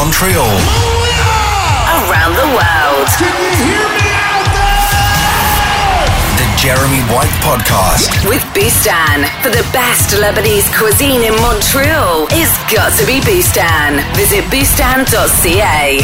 Montreal. Around the world. Can you hear me out there? The Jeremy White Podcast. With Bustan. For the best Lebanese cuisine in Montreal, it's got to be Bustan. Visit bustan.ca.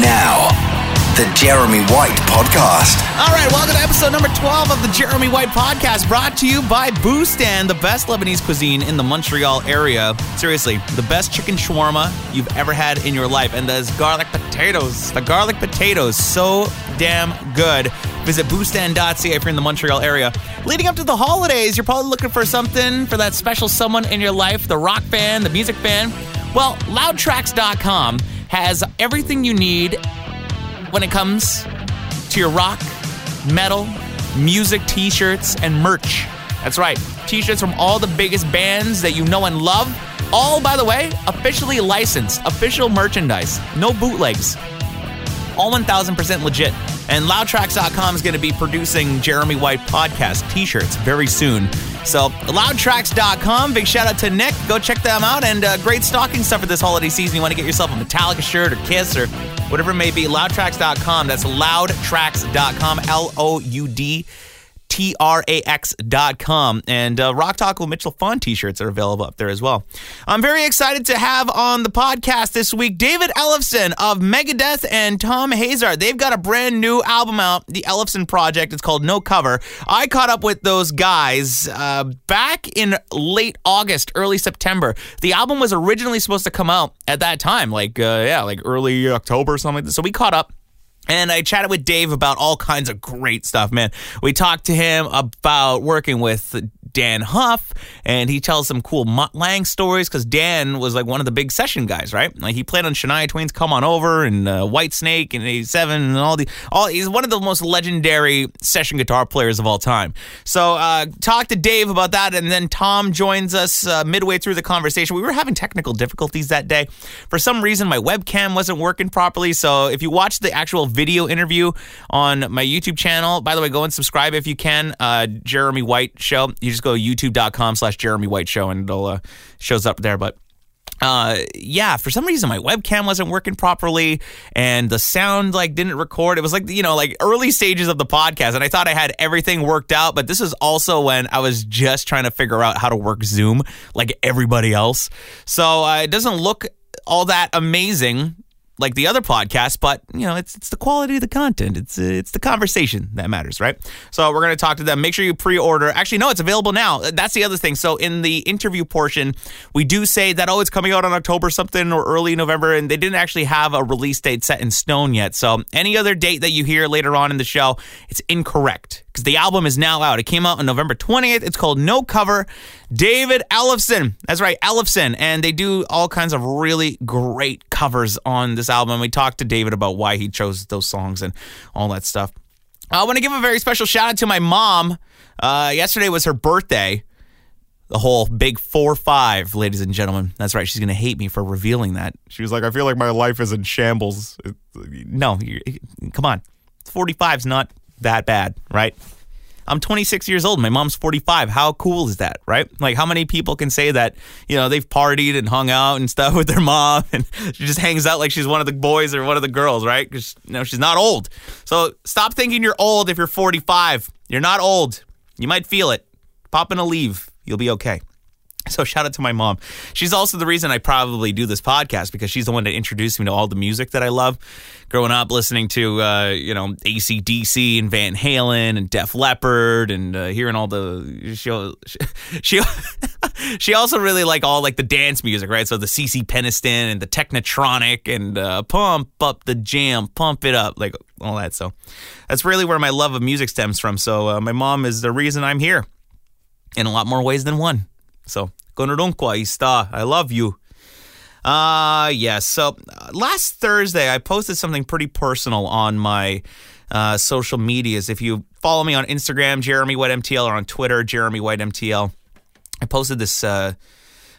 Now, the Jeremy White Podcast. All right, welcome to episode number 12 of the Jeremy White Podcast, brought to you by Bustan, the best Lebanese cuisine in the Montreal area. Seriously, the best chicken shawarma you've ever had in your life. And those garlic potatoes, the garlic potatoes, so damn good. Visit bustan.ca if you're in the Montreal area. Leading up to the holidays, you're probably looking for something for that special someone in your life, the rock fan, the music fan. Well, loudtracks.com has everything you need when it comes to your rock, metal, music t shirts, and merch. That's right, t shirts from all the biggest bands that you know and love. All, by the way, officially licensed, official merchandise, no bootlegs. All 1000% legit. And loudtracks.com is going to be producing Jeremy White podcast t shirts very soon. So, loudtracks.com, big shout out to Nick. Go check them out. And uh, great stocking stuff for this holiday season. You want to get yourself a Metallica shirt or Kiss or whatever it may be. Loudtracks.com. That's loudtracks.com. L O U D. T-R-A-X.com. And uh, Rock Talk with Mitch Lafon t-shirts are available up there as well. I'm very excited to have on the podcast this week David Ellefson of Megadeth and Thom Hazaert. They've got a brand new album out, the Ellefson Project. It's called No Cover. I caught up with those guys uh, back in late August, early September. The album was originally supposed to come out at that time, like, uh, yeah, like early October or something like that. So we caught up. And I chatted with Dave about all kinds of great stuff, man. We talked to him about working with Dann Huff, and he tells some cool Mutt Lange stories because Dan was like one of the big session guys, right? Like he played on Shania Twain's "Come On Over" and uh, Whitesnake and '87 and all the all. He's one of the most legendary session guitar players of all time. So uh, talk to Dave about that, and then Tom joins us uh, midway through the conversation. We were having technical difficulties that day. For some reason, my webcam wasn't working properly. So if you watch the actual video interview on my YouTube channel, by the way, go and subscribe if you can. Uh, Jeremy White Show. You just go to youtube.com slash Jeremy White Show and it'll uh, shows up there. But uh yeah for some reason my webcam wasn't working properly and the sound like didn't record it was like you know like early stages of the podcast and i thought i had everything worked out but this is also when i was just trying to figure out how to work zoom like everybody else so uh, it doesn't look all that amazing like the other podcasts, but you know, it's it's the quality of the content. It's uh, it's the conversation that matters, right? So we're going to talk to them. Make sure you pre-order. Actually, no, it's available now. That's the other thing. So in the interview portion, we do say that oh, it's coming out on October something or early November, and they didn't actually have a release date set in stone yet. So any other date that you hear later on in the show, it's incorrect because the album is now out. It came out on November 20th. It's called No Cover. David Ellefson. That's right, Ellefson. And they do all kinds of really great covers on this album. We talked to David about why he chose those songs and all that stuff. I want to give a very special shout out to my mom. Uh, yesterday was her birthday. The whole big 4 5, ladies and gentlemen. That's right. She's going to hate me for revealing that. She was like, I feel like my life is in shambles. No, come on. 45 is not that bad, right? I'm 26 years old. My mom's 45. How cool is that, right? Like, how many people can say that, you know, they've partied and hung out and stuff with their mom and she just hangs out like she's one of the boys or one of the girls, right? Because, you know, she's not old. So stop thinking you're old if you're 45. You're not old. You might feel it. Pop in a leave. You'll be okay. So shout out to my mom. She's also the reason I probably do this podcast because she's the one that introduced me to all the music that I love. Growing up, listening to uh, you know ACDC and Van Halen and Def Leppard and uh, hearing all the she she she also really like all like the dance music, right? So the CeCe Peniston and the Technotronic and uh, pump up the jam, pump it up, like all that. So that's really where my love of music stems from. So uh, my mom is the reason I'm here in a lot more ways than one. So, Konorunqua está. I love you. Uh, yes. So, uh, last Thursday, I posted something pretty personal on my uh, social medias. If you follow me on Instagram, Jeremy White MTL, or on Twitter, Jeremy White MTL, I posted this uh,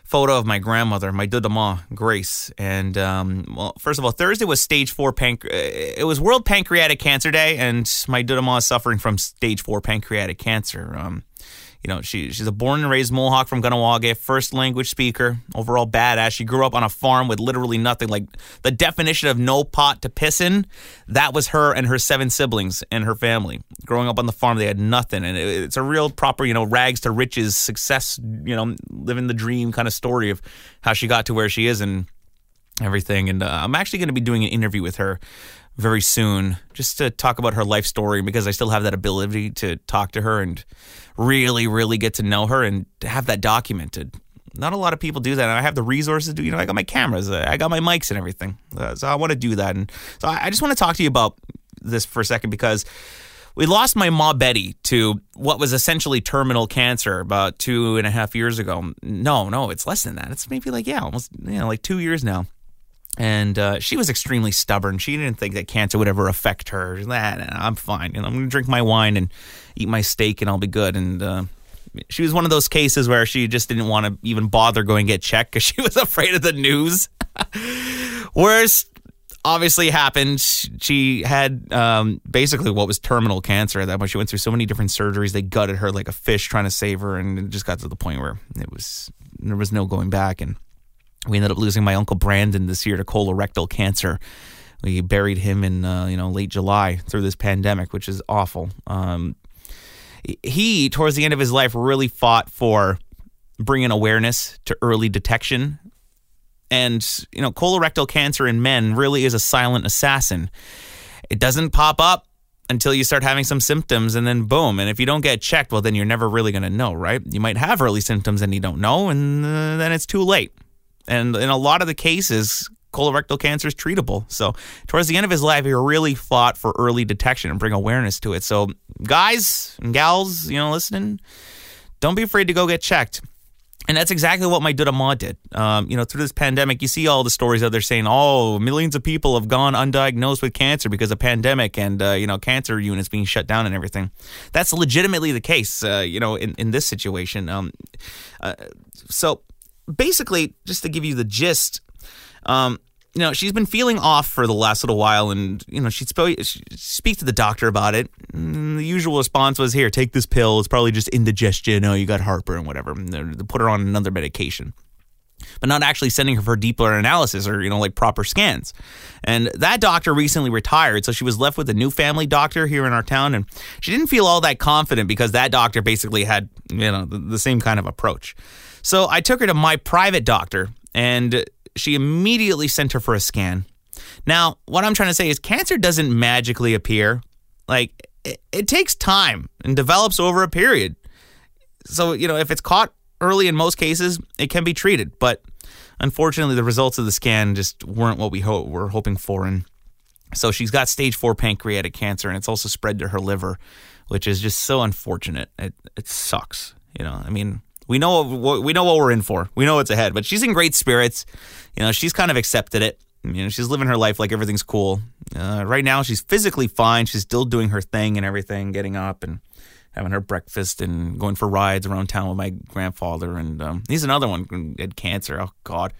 photo of my grandmother, my dudama, Grace. And, um, well, first of all, Thursday was stage four panc. It was World Pancreatic Cancer Day, and my dudama is suffering from stage four pancreatic cancer. Um, you know, she she's a born and raised Mohawk from Kahnawake, first language speaker, overall badass. She grew up on a farm with literally nothing. Like the definition of no pot to piss in, that was her and her seven siblings and her family. Growing up on the farm, they had nothing, and it, it's a real proper, you know, rags to riches, success, you know, living the dream kind of story of how she got to where she is and everything. And uh, I'm actually going to be doing an interview with her very soon just to talk about her life story because I still have that ability to talk to her and really, really get to know her and to have that documented. Not a lot of people do that. And I have the resources to do, you know, I got my cameras, I got my mics and everything. Uh, so I want to do that. And so I just want to talk to you about this for a second because we lost my mom Betty to what was essentially terminal cancer about two and a half years ago. No, no, it's less than that. It's maybe like, yeah, almost, you know, like two years now and uh, she was extremely stubborn. She didn't think that cancer would ever affect her. That I'm fine. You know, I'm going to drink my wine and eat my steak, and I'll be good. And uh, she was one of those cases where she just didn't want to even bother going get checked because she was afraid of the news. Worst obviously happened. She had um, basically what was terminal cancer at that point. She went through so many different surgeries. They gutted her like a fish trying to save her, and it just got to the point where it was there was no going back. And we ended up losing my uncle Brandon this year to colorectal cancer. We buried him in uh, you know late July through this pandemic, which is awful. Um, he, towards the end of his life, really fought for bringing awareness to early detection. And you know, colorectal cancer in men really is a silent assassin. It doesn't pop up until you start having some symptoms and then boom and if you don't get checked well then you're never really going to know right you might have early symptoms and you don't know and uh, then it's too late and in a lot of the cases, colorectal cancer is treatable. So, towards the end of his life, he really fought for early detection and bring awareness to it. So, guys and gals, you know, listening, don't be afraid to go get checked. And that's exactly what my Duda Ma did. Um, you know, through this pandemic, you see all the stories out there saying, "Oh, millions of people have gone undiagnosed with cancer because of pandemic, and uh, you know, cancer units being shut down and everything." That's legitimately the case. Uh, you know, in in this situation. Um, uh, so basically, just to give you the gist, um, you know, she's been feeling off for the last little while, and you know, she'd sp- speak to the doctor about it. And the usual response was, "Here, take this pill. It's probably just indigestion. Oh, you got heartburn, whatever." They put her on another medication, but not actually sending her for deeper analysis or you know, like proper scans. And that doctor recently retired, so she was left with a new family doctor here in our town, and she didn't feel all that confident because that doctor basically had you know the, the same kind of approach. So I took her to my private doctor, and she immediately sent her for a scan. Now, what I'm trying to say is cancer doesn't magically appear. Like, it, it takes time and develops over a period. So, you know, if it's caught early in most cases, it can be treated. But unfortunately, the results of the scan just weren't what we ho- were hoping for. And so she's got stage four pancreatic cancer, and it's also spread to her liver, which is just so unfortunate. It, it sucks. You know, I mean, we know what, we know what we're in for. We know what's ahead. But she's in great spirits. You know, she's kind of accepted it. You know, she's living her life like everything's cool. Uh, right now, she's physically fine. She's still doing her thing and everything, getting up and having her breakfast and going for rides around town with my grandfather. And um, he's another one who had cancer. Oh God,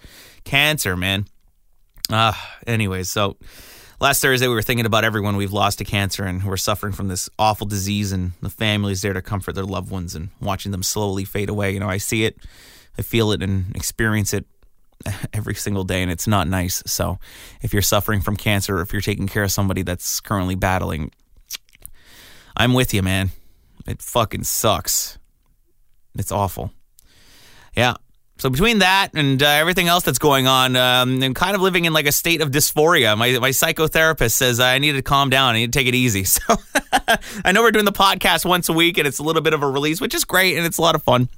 cancer, man. Uh, anyways, so last Thursday we were thinking about everyone we've lost to cancer and who are suffering from this awful disease and the families there to comfort their loved ones and watching them slowly fade away. You know, I see it, I feel it and experience it every single day and it's not nice. So if you're suffering from cancer or if you're taking care of somebody that's currently battling, I'm with you, man. It fucking sucks. It's awful. Yeah, so between that and uh, everything else that's going on, um, I'm kind of living in like a state of dysphoria. My my psychotherapist says I need to calm down. I need to take it easy. So I know we're doing the podcast once a week, and it's a little bit of a release, which is great, and it's a lot of fun.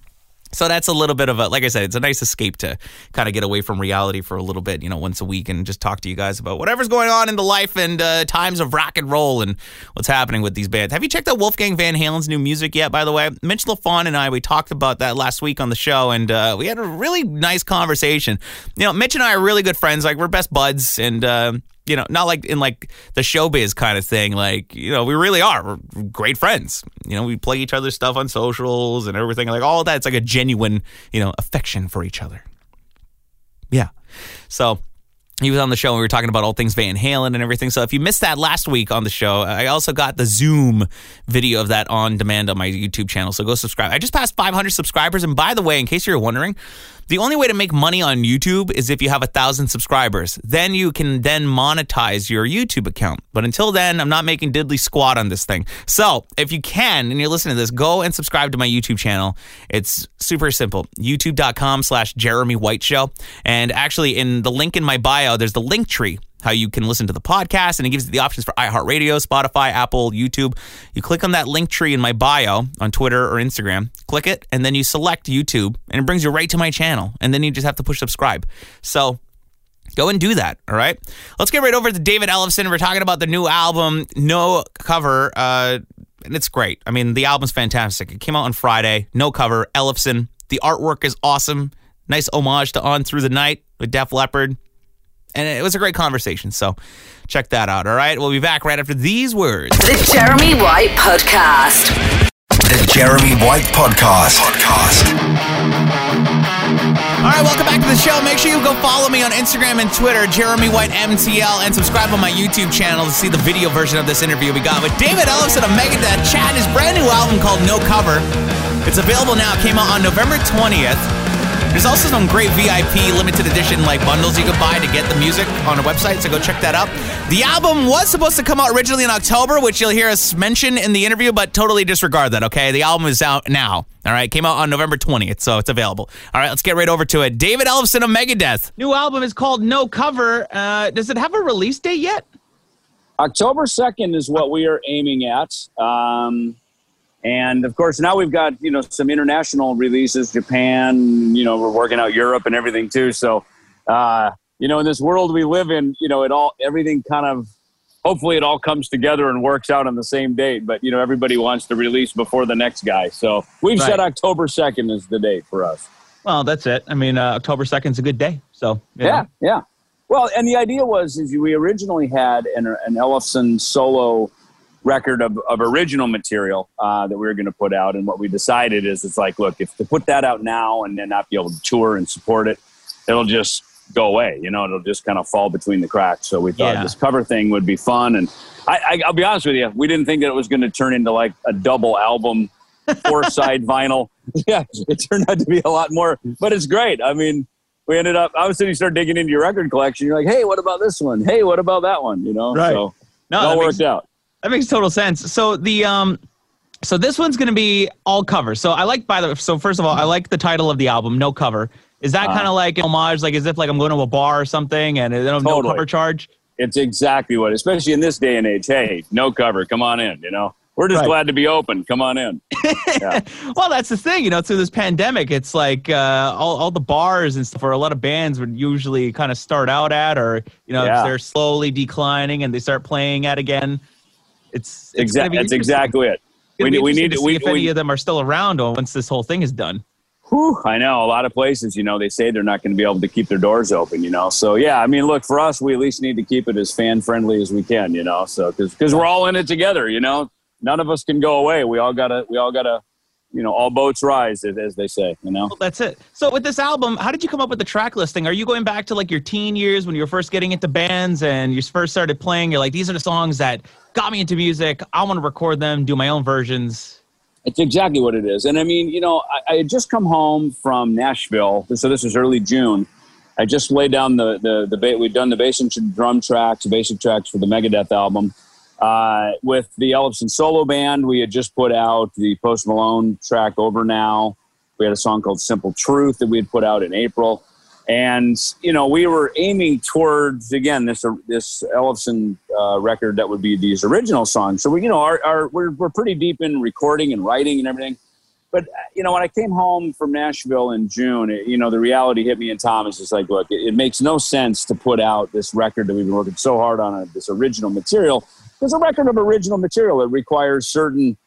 So that's a little bit of a, like I said, it's a nice escape to kind of get away from reality for a little bit, you know, once a week and just talk to you guys about whatever's going on in the life and uh, times of rock and roll and what's happening with these bands. Have you checked out Wolfgang Van Halen's new music yet, by the way? Mitch LaFon and I, we talked about that last week on the show and uh, we had a really nice conversation. You know, Mitch and I are really good friends. Like, we're best buds and, uh, you know, not like in like the showbiz kind of thing. Like, you know, we really are. We're great friends. You know, we play each other's stuff on socials and everything. Like all that. It's like a genuine, you know, affection for each other. Yeah. So he was on the show and we were talking about all things Van Halen and everything. So if you missed that last week on the show, I also got the Zoom video of that on demand on my YouTube channel. So go subscribe. I just passed 500 subscribers. And by the way, in case you're wondering, the only way to make money on YouTube is if you have a thousand subscribers. Then you can then monetize your YouTube account. But until then, I'm not making diddly squat on this thing. So if you can and you're listening to this, go and subscribe to my YouTube channel. It's super simple. YouTube.com slash Jeremy White Show. And actually in the link in my bio, there's the link tree how you can listen to the podcast, and it gives you the options for iHeartRadio, Spotify, Apple, YouTube. You click on that link tree in my bio on Twitter or Instagram, click it, and then you select YouTube, and it brings you right to my channel. And then you just have to push subscribe. So go and do that. All right. Let's get right over to David Ellefson. We're talking about the new album, No Cover. Uh, and it's great. I mean, the album's fantastic. It came out on Friday. No cover. Ellefson. The artwork is awesome. Nice homage to On Through the Night with Def Leppard and it was a great conversation. So check that out. All right, we'll be back right after these words. The Jeremy White Podcast. The Jeremy White Podcast. Podcast. All right, welcome back to the show. Make sure you go follow me on Instagram and Twitter, Jeremy White MTL, and subscribe on my YouTube channel to see the video version of this interview we got with David Ellefson of Megadeth. Chad, his brand new album called No Cover. It's available now. It came out on November 20th. There's also some great VIP limited edition like bundles you can buy to get the music on a website, so go check that out. The album was supposed to come out originally in October, which you'll hear us mention in the interview, but totally disregard that, okay? The album is out now. All right, came out on November 20th, so it's available. All right, let's get right over to it. David Ellefson of Megadeth. New album is called No Cover. Uh, does it have a release date yet? October 2nd is what we are aiming at. Um, and of course, now we've got you know some international releases, Japan. You know, we're working out Europe and everything too. So, uh, you know, in this world we live in, you know, it all everything kind of hopefully it all comes together and works out on the same date. But you know, everybody wants to release before the next guy. So we've right. set October second is the date for us. Well, that's it. I mean, uh, October second is a good day. So yeah, know. yeah. Well, and the idea was is we originally had an, an Ellefson solo record of, of original material uh, that we were going to put out. And what we decided is it's like, look, if to put that out now and then not be able to tour and support it, it'll just go away. You know, it'll just kind of fall between the cracks. So we thought yeah. this cover thing would be fun. And I, will be honest with you, we didn't think that it was going to turn into like a double album, four side vinyl. Yeah, it turned out to be a lot more, but it's great. I mean, we ended up, all of a sudden you start digging into your record collection. You're like, hey, what about this one? Hey, what about that one? You know, right. so no, it all worked out. That makes total sense. So the um so this one's going to be all cover. So I like by the so first of all, I like the title of the album, No Cover. Is that uh, kind of like an homage like as if like I'm going to a bar or something and totally. no cover charge? It's exactly what, especially in this day and age. Hey, no cover, come on in, you know. We're just right. glad to be open. Come on in. Yeah. well, that's the thing, you know, through this pandemic, it's like uh, all, all the bars and stuff for a lot of bands would usually kind of start out at, or, you know, yeah. they're slowly declining and they start playing at again it's, it's exactly that's exactly it. We, we need to see we, if we, any of them are still around once this whole thing is done. Whew, I know a lot of places, you know, they say they're not going to be able to keep their doors open, you know. So yeah, I mean, look for us, we at least need to keep it as fan friendly as we can, you know. So because because we're all in it together, you know. None of us can go away. We all gotta we all gotta you know, all boats rise, as they say, you know? Well, that's it. So with this album, how did you come up with the track listing? Are you going back to like your teen years when you were first getting into bands and you first started playing? You're like, these are the songs that got me into music. I want to record them, do my own versions. It's exactly what it is. And I mean, you know, I, I had just come home from Nashville. So this was early June. I just laid down the, the, the, we'd done the bass and drum tracks, basic tracks for the Megadeth album uh, with the Ellefson solo band, we had just put out the Post Malone track "Over Now." We had a song called "Simple Truth" that we had put out in April, and you know we were aiming towards again this uh, this Ellefson uh, record that would be these original songs. So we, you know, our, our we're we're pretty deep in recording and writing and everything. But you know, when I came home from Nashville in June, it, you know, the reality hit me and Thomas. It's like, look, it, it, makes no sense to put out this record that we've been working so hard on, uh, this original material, there's a record of original material. It requires certain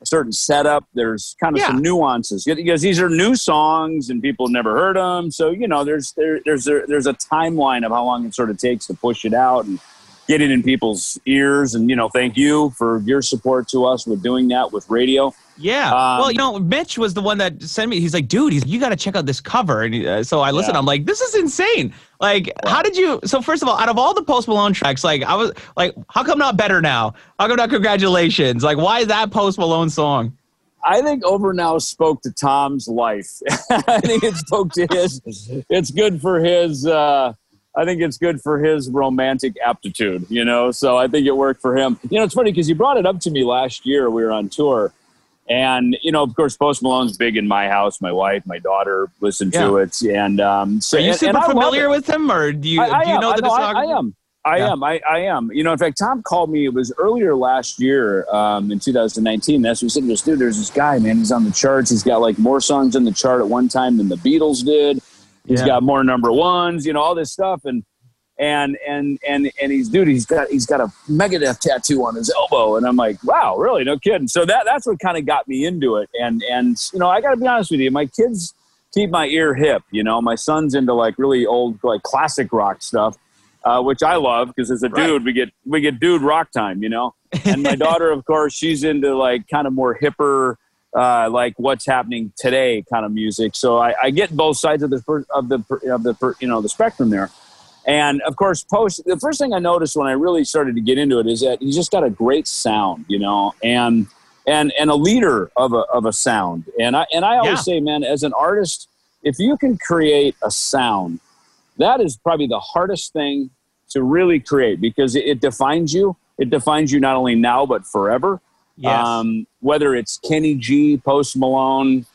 a certain setup. There's kind of yeah. some nuances because these are new songs and people have never heard them. So you know, there's there, there's a, there's a timeline of how long it sort of takes to push it out, and getting in people's ears. And you know, thank you for your support to us with doing that with radio. Yeah. Um, well, you know, Mitch was the one that sent me. He's like, dude, he's, you got to check out this cover. And uh, so I listened. Yeah. I'm like, this is insane. Like, how did you? So first of all, out of all the Post Malone tracks, like I was like, how come not better now? How come not congratulations? Like, why is that Post Malone song? I think Over Now spoke to Tom's life. I think it spoke to his. It's good for his. Uh, I think it's good for his romantic aptitude. You know, so I think it worked for him. You know, it's funny because you brought it up to me last year. We were on tour, and you know, of course, Post Malone's big in my house. My wife, my daughter listen to it, and um, so Are you and- super and familiar with him, or do you I, I do you am. know the no, I, discography? I am. I Yeah. am. I, I am. You know, in fact, Tom called me. It was earlier last year in um, 2019. That's what he said to us, dude, there's this guy, man. He's on the charts. He's got like more songs on the chart at one time than the Beatles did. He's Yeah. got more number ones, you know, all this stuff. And, and, and, and, and he's, dude, he's got, he's got a Megadeth tattoo on his elbow. And I'm like, wow, really? No kidding. So that, that's what kind of got me into it. And, and, you know, I got to be honest with you, my kids keep my ear hip. You know, my son's into like really old, like classic rock stuff uh, which I love because as a Right. dude, we get we get dude rock time, you know. And my daughter, of course, she's into like kind of more hipper, uh, like what's happening today kind of music. So I, I get both sides of the of the of the you know the spectrum there. And of course, post the first thing I noticed when I really started to get into it is that he's just got a great sound, you know, and and and a leader of a of a sound. And I and I always Yeah. say, man, as an artist, if you can create a sound that is probably the hardest thing to really create because it, it defines you. It defines you not only now but forever. Yes. Um, whether it's Kenny G, Post Malone,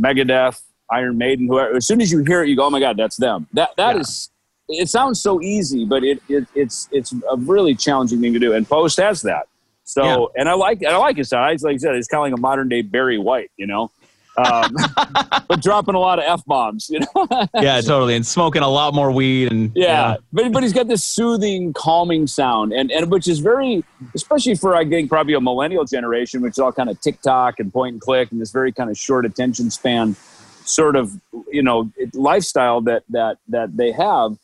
Megadeth, Iron Maiden, whoever. As soon as you hear it, you go, "Oh my God, that's them." That that Yeah. is. It sounds so easy, but it, it it's it's a really challenging thing to do. And Post has that. So, Yeah. and I like and I like his. It's Like I said, it's kind of like a modern day Barry White, you know, um, but dropping a lot of f bombs, you know. yeah, totally. And smoking a lot more weed and Yeah, but but he's got this soothing, calming sound, and and which is very, especially for I think probably a millennial generation, which is all kind of TikTok and point and click, and this very kind of short attention span, sort of you know lifestyle that that that they have.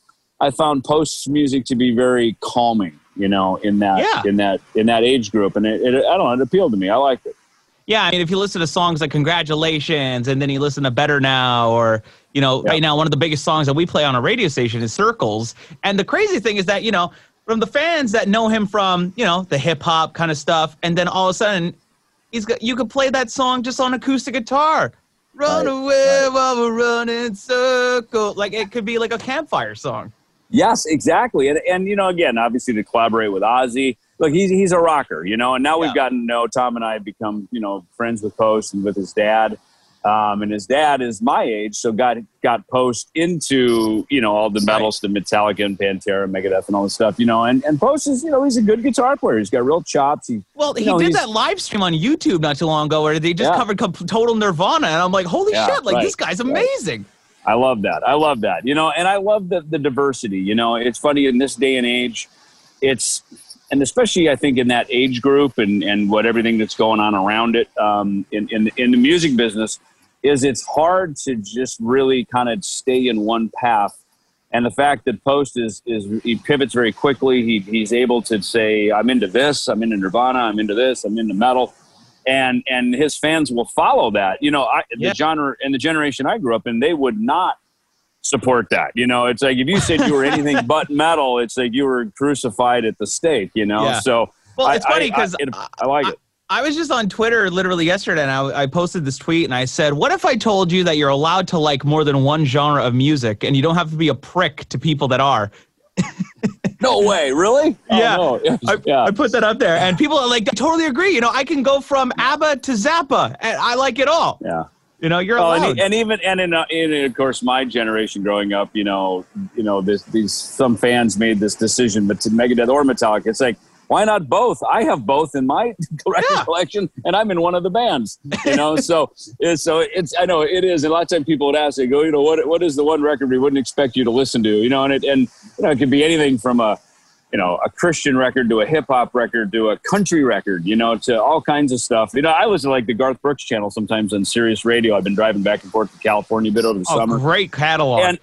I found post music to be very calming, you know, in that Yeah. in that in that age group, and it, it I don't know, it appealed to me. I liked it. Yeah, I mean, if you listen to songs like "Congratulations" and then you listen to "Better Now," or you know, Yeah. right now one of the biggest songs that we play on a radio station is "Circles." And the crazy thing is that you know, from the fans that know him from you know the hip hop kind of stuff, and then all of a sudden, he's got you could play that song just on acoustic guitar. Run Right, away while we're running circle. Like it could be like a campfire song. Yes, exactly. And, and you know, again, obviously to collaborate with Ozzy, look, he's, he's a rocker, you know, and now Yeah. we've gotten to know Tom and I have become, you know, friends with Post and with his dad. Um, and his dad is my age, so got got Post into you know all the metals, the Metallica and Pantera, and Megadeth, and all this stuff. You know, and and Post is you know he's a good guitar player. He's got real chops. He, Well, he know, did that live stream on YouTube not too long ago where they just Yeah. covered total Nirvana, and I'm like, holy Yeah, shit! Like right, this guy's right. amazing. I love that. I love that. You know, and I love the, the diversity. You know, it's funny in this day and age, it's, and especially I think in that age group and, and what everything that's going on around it um, in, in, in the music business, is it's hard to just really kind of stay in one path. And the fact that Post is, is he pivots very quickly. He, he's able to say, I'm into this, I'm into Nirvana, I'm into this, I'm into metal and and his fans will follow that. You know, I, Yeah. the genre and the generation I grew up in, they would not support that. You know, it's like if you said you were anything but metal, it's like you were crucified at the stake. You know, Yeah. so Well, I- it's funny I- I- 'cause I, like it. I was just on Twitter literally yesterday and I, I posted this tweet and I said, What if I told you that you're allowed to like more than one genre of music and you don't have to be a prick to people that are? No way, really? Oh, Yeah. no. I, yeah. I put that up there and people are like, I totally agree. You know, I can go from ABBA to Zappa and I like it all. yeah. You know, you're Oh, allowed. and, and even and in, uh, in of course my generation growing up, you know, you know, this, these some fans made this decision, but to Megadeth or Metallica, it's like why not both? I have both in my record Yeah. collection, and I'm in one of the bands. You know, so it's so it's I know it is. A lot of times people would ask, they go, you know, what what is the one record we wouldn't expect you to listen to? You know, and it and you know it could be anything from a you know, a Christian record to a hip hop record to a country record, you know, to all kinds of stuff. You know, I listen to like the Garth Brooks channel sometimes on Sirius Radio. I've been driving back and forth to California a bit over the oh, summer. great catalog. And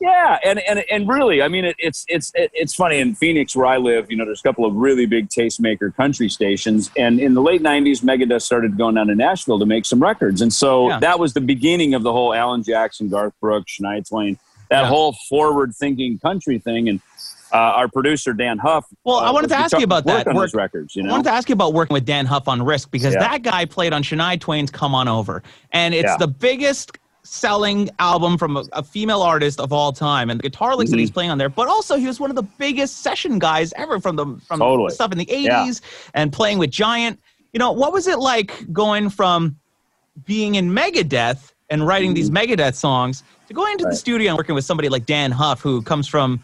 Yeah, and and and really, I mean, it, it's it's it, it's funny in Phoenix where I live. You know, there's a couple of really big tastemaker country stations, and in the late '90s, Megadeth started going down to Nashville to make some records, and so Yeah. that was the beginning of the whole Alan Jackson, Garth Brooks, Shania Twain, that Yeah. whole forward-thinking country thing, and. Uh, our producer Dann Huff. Well, I uh, wanted to ask you about that. Work- records. You know? I wanted to ask you about working with Dann Huff on Risk because Yeah. that guy played on Shania Twain's "Come On Over," and it's Yeah. the biggest selling album from a, a female artist of all time, and the guitar licks that Mm-hmm. he's playing on there. But also, he was one of the biggest session guys ever from the from Totally. stuff in the Yeah. '80s and playing with Giant. You know, what was it like going from being in Megadeth and writing these Megadeth songs to going into the Mm-hmm. Studio and working with somebody like Dann Huff, who comes from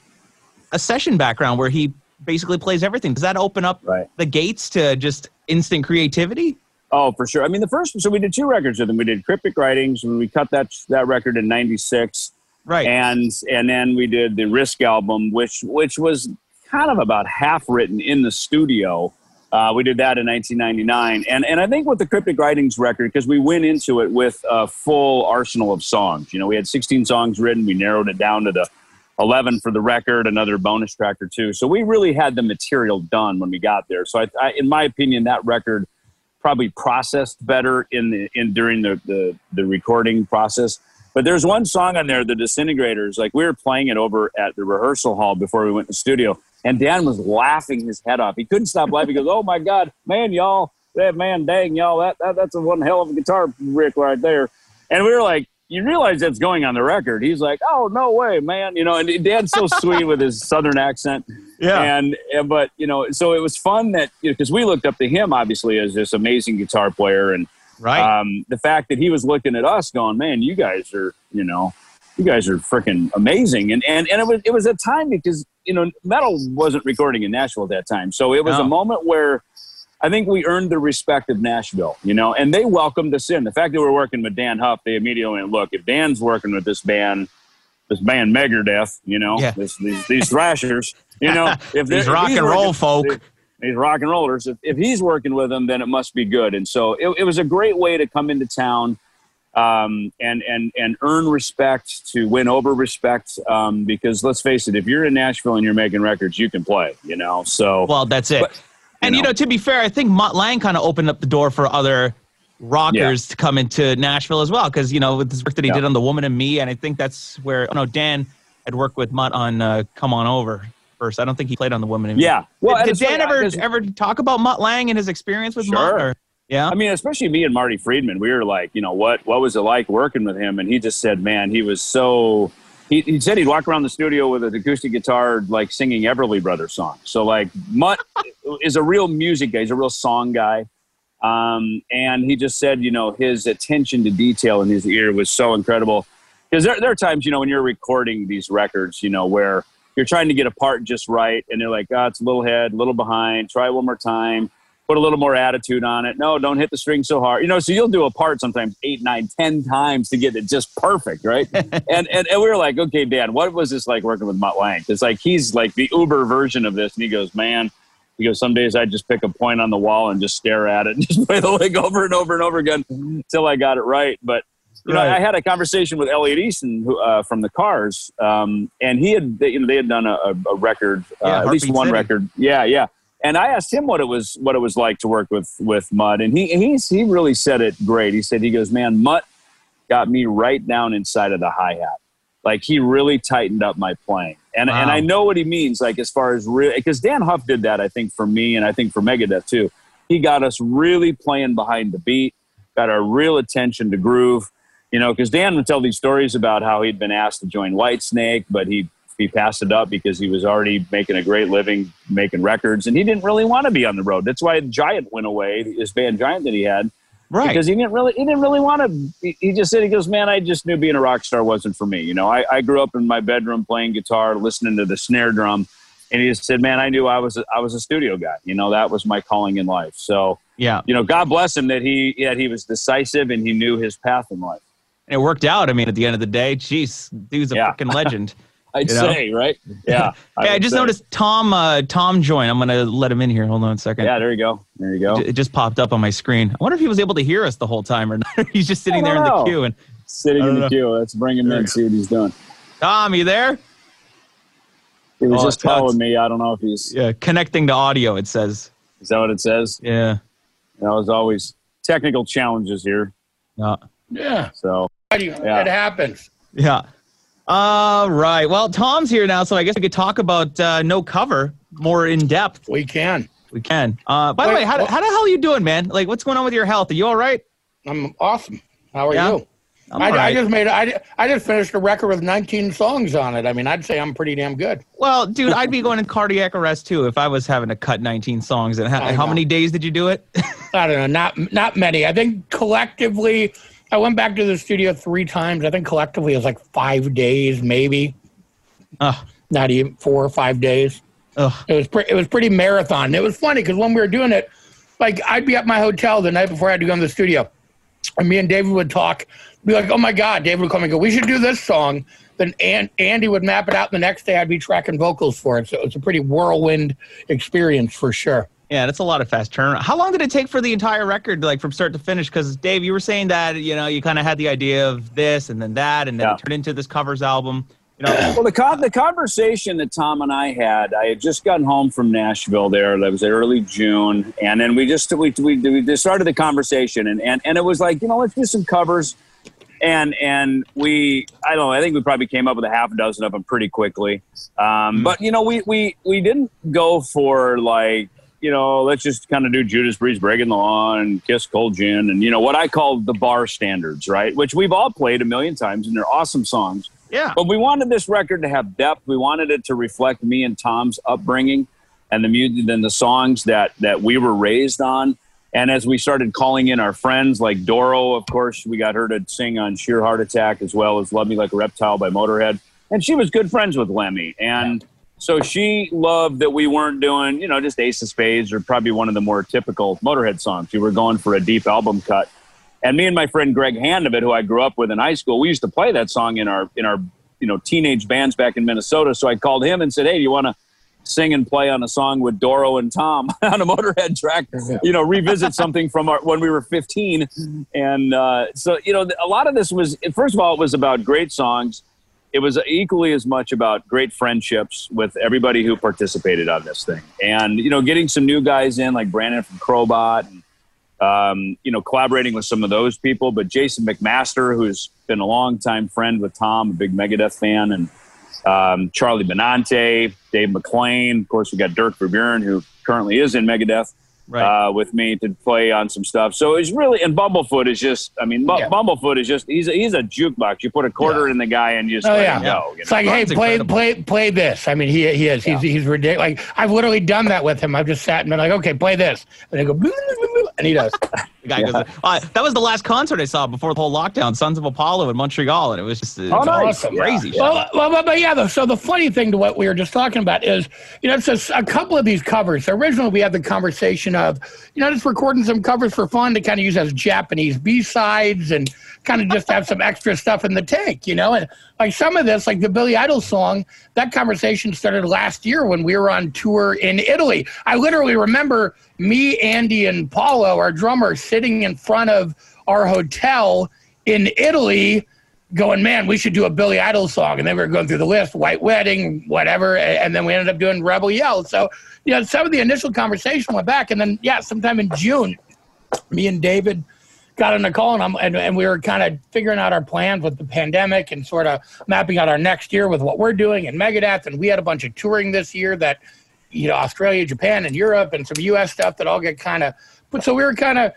a session background where he basically plays everything. Does that open up Right. the gates to just instant creativity? Oh, for sure. I mean, the first so we did two records with him. We did Cryptic Writings when we cut that that record in '96, Right. and and then we did the Risk album, which which was kind of about half written in the studio. Uh, we did that in 1999, and and I think with the Cryptic Writings record, because we went into it with a full arsenal of songs. You know, we had 16 songs written. We narrowed it down to the 11 for the record, another bonus track or two. So we really had the material done when we got there. So I, I in my opinion, that record probably processed better in the in during the, the the recording process. But there's one song on there, the Disintegrators. Like we were playing it over at the rehearsal hall before we went to the studio, and Dan was laughing his head off. He couldn't stop laughing. He goes, "Oh my God, man, y'all, that man, dang y'all, that, that that's a one hell of a guitar rick right there." And we were like, "You realize that's going on the record?" He's like, "Oh no way, man!" You know, and Dan's so sweet with his southern accent. Yeah. And, and but you know, so it was fun that because we looked up to him obviously as this amazing guitar player, and right. um, the fact that he was looking at us, going, "Man, you guys are, you know, you guys are freaking amazing." And and and it was it was a time because you know metal wasn't recording in Nashville at that time, so it was No. a moment where. I think we earned the respect of Nashville, you know, and they welcomed us in. The fact that we're working with Dann Huff, they immediately went, look, if Dan's working with this band, this band Megadeth, you know, Yeah. this, these, these thrashers, you know, if These rock he's and roll working- folk. these rock and rollers. If, if he's working with them, then it must be good. And so it, it was a great way to come into town um, and and and earn respect, to win over respect. Um, because let's face it, if you're in Nashville and you're making records, you can play. You know, so Well, that's it. But, and you know. know, to be fair, I think Mutt Lange kind of opened up the door for other rockers to come into Nashville as well, because you know with this work that he Yeah. did on The Woman in Me, and I think that's where oh no, Dan had worked with Mutt on uh, Come On Over first. I don't think he played on The Woman in Me. yeah. Well, and did Dan ever ever talk about Mutt Lange and his experience with Mutt? Sure. Or, yeah. I mean, especially me and Marty Friedman, we were like, you know, what what was it like working with him? And he just said, man, he was so. He, he said he'd walk around the studio with an acoustic guitar, like singing Everly Brothers songs. So, like, Mutt is a real music guy. He's a real song guy. Um, and he just said, you know, his attention to detail in his ear was so incredible. Because there, there are times, you know, when you're recording these records, you know, where you're trying to get a part just right, and they're like, oh, it's a little head, a little behind, try one more time put a little more attitude on it. No, don't hit the string so hard. You know, so you'll do a part sometimes eight, nine, ten times to get it just perfect, right? and, and and we were like, okay, Dan, what was this like working with Mutt Lange? It's like he's like the Uber version of this, and he goes, man. He goes, some days I just pick a point on the wall and just stare at it and just play the lick over and over and over again until I got it right. But you know, Right. I had a conversation with Elliot Easton who, uh, from the Cars, um, and he had, they, you know, they had done a, a, a record, uh, Yeah, at least one City. record. Yeah, yeah. And I asked him what it was, what it was like to work with with Mutt, and he he's, he really said it great. He said, he goes, man, Mutt got me right down inside of the hi hat. Like he really tightened up my playing, and and I know what he means. Like as far as real, because Dann Huff did that, I think for me, and I think for Megadeth too. He got us really playing behind the beat, got our real attention to groove. You know, because Dan would tell these stories about how he'd been asked to join Whitesnake, but he he passed it up because he was already making a great living making records, and he didn't really want to be on the road. That's why Giant went away, his band Giant that he had, right. because he didn't really he didn't really want to. He, just said he goes, man, I just knew being a rock star wasn't for me. You know, I, I grew up in my bedroom playing guitar, listening to the snare drum, and he just said, man, I knew I was a, I was a studio guy. You know, that was my calling in life. So yeah. you know, God bless him that he that he was decisive and he knew his path in life. And it worked out. I mean, at the end of the day, jeez, dude's a Yeah. freaking legend. I'd You know? say, right? Yeah. hey, I would just say. noticed Tom uh, Tom joined. I'm gonna let him in here. Hold on a second. Yeah, there you go. There you go. It just popped up on my screen. I wonder if he was able to hear us the whole time or not. He's just sitting there in the queue. And Sitting in don't the queue. Let's bring him There in, see what he's doing. Tom, you there? He was Oh, just it's- calling me. I don't know if he's. Yeah, connecting to audio. It says. Is that what it says? Yeah. You know, there's always technical challenges here. Yeah. Yeah, So Yeah. it happens. Yeah. All right. Well, Tom's here now, so I guess we could talk about uh, no cover more in depth. We can. We can. Uh, by the way, how, what- how the hell are you doing, man? Like, what's going on with your health? Are you all right? I'm awesome. How are Yeah? you? I'm I, all I just made. I, I just finished a record with 19 songs on it. I mean, I'd say I'm pretty damn good. Well, dude, I'd be going in cardiac arrest too if I was having to cut 19 songs. And how, how many days did you do it? I don't know. Not not many. I think collectively, I went back to the studio three times. I think collectively it was like five days, maybe. Ugh. Not even four or five days. Ugh. It was pre- it was pretty marathon. It was funny because when we were doing it, like I'd be at my hotel the night before I had to go in the studio, and me and David would talk. Be like, "Oh my God!" David would come and go, "We should do this song." Then An- Andy would map it out. And the next day, I'd be tracking vocals for it. So it was a pretty whirlwind experience for sure. Yeah, that's a lot of fast turnaround. How long did it take for the entire record, like from start to finish? Because Dave, you were saying that you know you kind of had the idea of this and then that, and then Yeah. it turned into this covers album. You know, Well, the con- the conversation that Tom and I had, I had just gotten home from Nashville. There, that was early June, and then we just we we, we just started the conversation, and, and and it was like you know let's do some covers, and and we I don't know I think we probably came up with a half a dozen of them pretty quickly, um, but you know we we we didn't go for like you know let's just kind of do Judas Priest breaking the law and Kiss Cold Gin and you know what I call the bar standards, right? Which we've all played a million times, and they're awesome songs. yeah, But we wanted this record to have depth. We wanted it to reflect me and Tom's upbringing and the music and the songs that that we were raised on. And as we started calling in our friends like Doro, of course, we got her to sing on Sheer Heart Attack as well as Love Me Like a Reptile by Motorhead. And she was good friends with Lemmy. And so she loved that we weren't doing, you know, just Ace of Spades or probably one of the more typical Motorhead songs. We were going for a deep album cut. And me and my friend Greg Handevidt, who I grew up with in high school, we used to play that song in our in our you know teenage bands back in Minnesota. So I called him and said, "Hey, do you want to sing and play on a song with Doro and Tom on a Motorhead track? You know, revisit something from our, when we were 15." And uh, so you know, a lot of this was first of all, it was about great songs. It was equally as much about great friendships with everybody who participated on this thing, and you know, getting some new guys in like Brandon from Crobot. And, um, you know, collaborating with some of those people. But Jason McMaster, who's been a longtime friend with Tom, a big Megadeth fan, and um, Charlie Benante, Dave McClain. Of course, we got Dirk Verbeuren, who currently is in Megadeth. Right. Uh, with me to play on some stuff, so it's really and Bumblefoot is just—I mean, Bu- Yeah. Bumblefoot is just—he's a, he's a jukebox. You put a quarter in the guy and you just Oh let yeah, him go. you it's know? like, hey, Ron's play, incredible. play, play this. I mean, he he is. He's he's ridiculous. Like I've literally done that with him. I've just sat and been like, okay, play this, and they go, and he does. The guy goes, uh, that was the last concert I saw before the whole lockdown, Sons of Apollo in Montreal, and it was just Oh, nice. awesome. crazy. Yeah. Well, well, but, but yeah, though, so the funny thing to what we were just talking about is, you know, it's just a couple of these covers. Originally, we had the conversation of, you know, just recording some covers for fun to kind of use as Japanese B sides and kind of just have some extra stuff in the tank, you know. And like some of this, like the Billy Idol song, that conversation started last year when we were on tour in Italy. I literally remember me, Andy, and Paolo, our drummer, sitting in front of our hotel in Italy going, man, we should do a Billy Idol song. And then we were going through the list, White Wedding, whatever. And then we ended up doing Rebel Yell. So, you know, some of the initial conversation went back. And then, yeah, sometime in June, me and David got on the call and, I'm, and, and we were kind of figuring out our plans with the pandemic and sort of mapping out our next year with what we're doing in Megadeth. And we had a bunch of touring this year that, you know, Australia, Japan, and Europe, and some US stuff that all get kind of, but so we were kind of,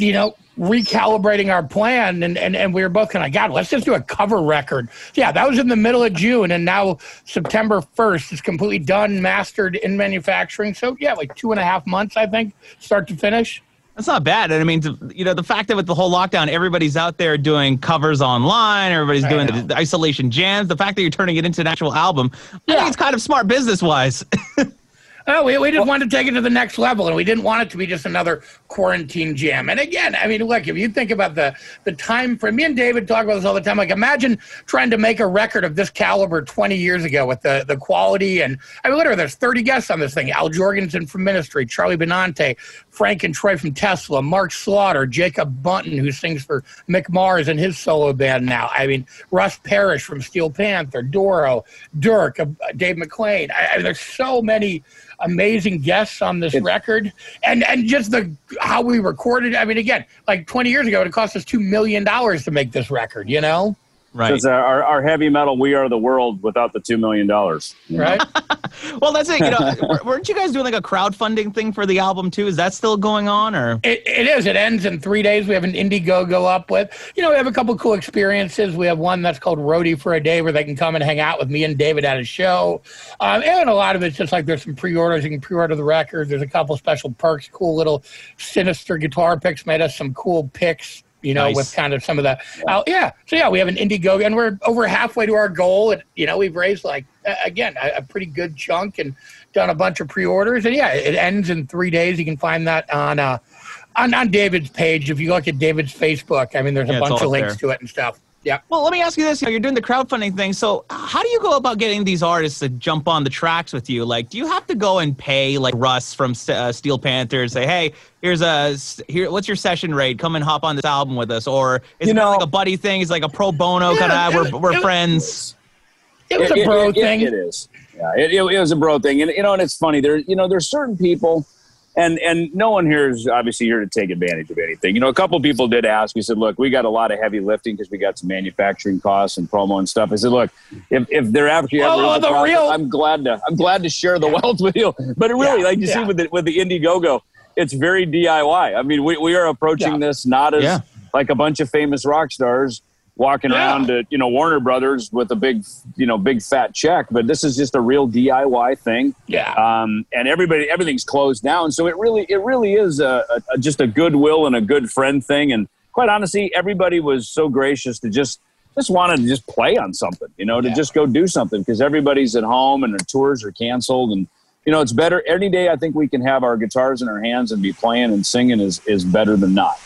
you know, recalibrating our plan and, and, and we were both kind of, God, let's just do a cover record. Yeah, that was in the middle of June and now September 1st is completely done, mastered in manufacturing. So yeah, like two and a half months, I think, start to finish. That's not bad. And I mean, you know, the fact that with the whole lockdown, everybody's out there doing covers online, everybody's doing the, the isolation jams, the fact that you're turning it into an actual album, I think it's kind of smart business wise. Oh, we, we just wanted to take it to the next level, and we didn't want it to be just another quarantine jam. And again, I mean, look, if you think about the the time frame, me and David talk about this all the time. Like, imagine trying to make a record of this caliber 20 years ago with the the quality. And I mean, literally, there's 30 guests on this thing: Al Jourgensen from Ministry, Charlie Benante, Frank and Troy from Tesla, Mark Slaughter, Jacob Bunton, who sings for Mick Mars and his solo band now. I mean, Russ Parrish from Steel Panther, Doro, Dirk, uh, Dave McClain. I, I mean, there's so many amazing guests on this record, and and just the how we recorded. I mean, again, like 20 years ago, it cost us two million dollars to make this record. You know, Right. It's our, our heavy metal, we are the world without the $2 million. right? Well, that's it. You know, weren't you guys doing like a crowdfunding thing for the album too? Is that still going on, or It, it is. It ends in three days. We have an Indiegogo up with. You know, we have a couple cool experiences. We have one that's called Roadie for a Day, where they can come and hang out with me and David at a show. Um, and a lot of it's just like there's some pre-orders. You can pre-order the record. There's a couple special perks. Cool little sinister guitar picks made us some cool picks. You know, Nice. with kind of some of the uh, yeah. So yeah, we have an Indiegogo, and we're over halfway to our goal. And you know, we've raised like uh, again a, a pretty good chunk and done a bunch of pre-orders. And yeah, it ends in three days. You can find that on uh, on, on David's page. If you look at David's Facebook, I mean, there's Yeah, a bunch of links there. to it and stuff. Yeah. Well, let me ask you this: you know, you're doing the crowdfunding thing. So, how do you go about getting these artists to jump on the tracks with you? Like, do you have to go and pay like Russ from uh, Steel Panther and say, "Hey, here's a here. What's your session rate? Come and hop on this album with us." Or is You it know- like a buddy thing? It's like a pro bono Yeah, kind of. it- We're, we're it- friends. It was It- a bro it- it- thing. it is. Yeah, it, it, it was a bro thing, and you know, and it's funny. There, you know, there's certain people, and and no one here is obviously here to take advantage of anything. You know, a couple people did ask. We said, look, we got a lot of heavy lifting because we got some manufacturing costs and promo and stuff. I said, look, if if they're actually ever Oh, the profit, real- I'm glad to I'm glad to share the wealth with you. But it really, Yeah, like you see with the with the Indiegogo, it's very DIY. I mean, we we are approaching Yeah. this not as Yeah. like a bunch of famous rock stars walking Yeah. around to you know Warner Brothers with a big you know big fat check, but this is just a real DIY thing. Yeah. Um, and everybody everything's closed down, so it really it really is a, a, just a goodwill and a good friend thing. And quite honestly, everybody was so gracious to just just wanted to just play on something, you know, to Yeah. just go do something because everybody's at home and their tours are canceled and. You know, it's better any day. I think we can have our guitars in our hands and be playing and singing is is better than not.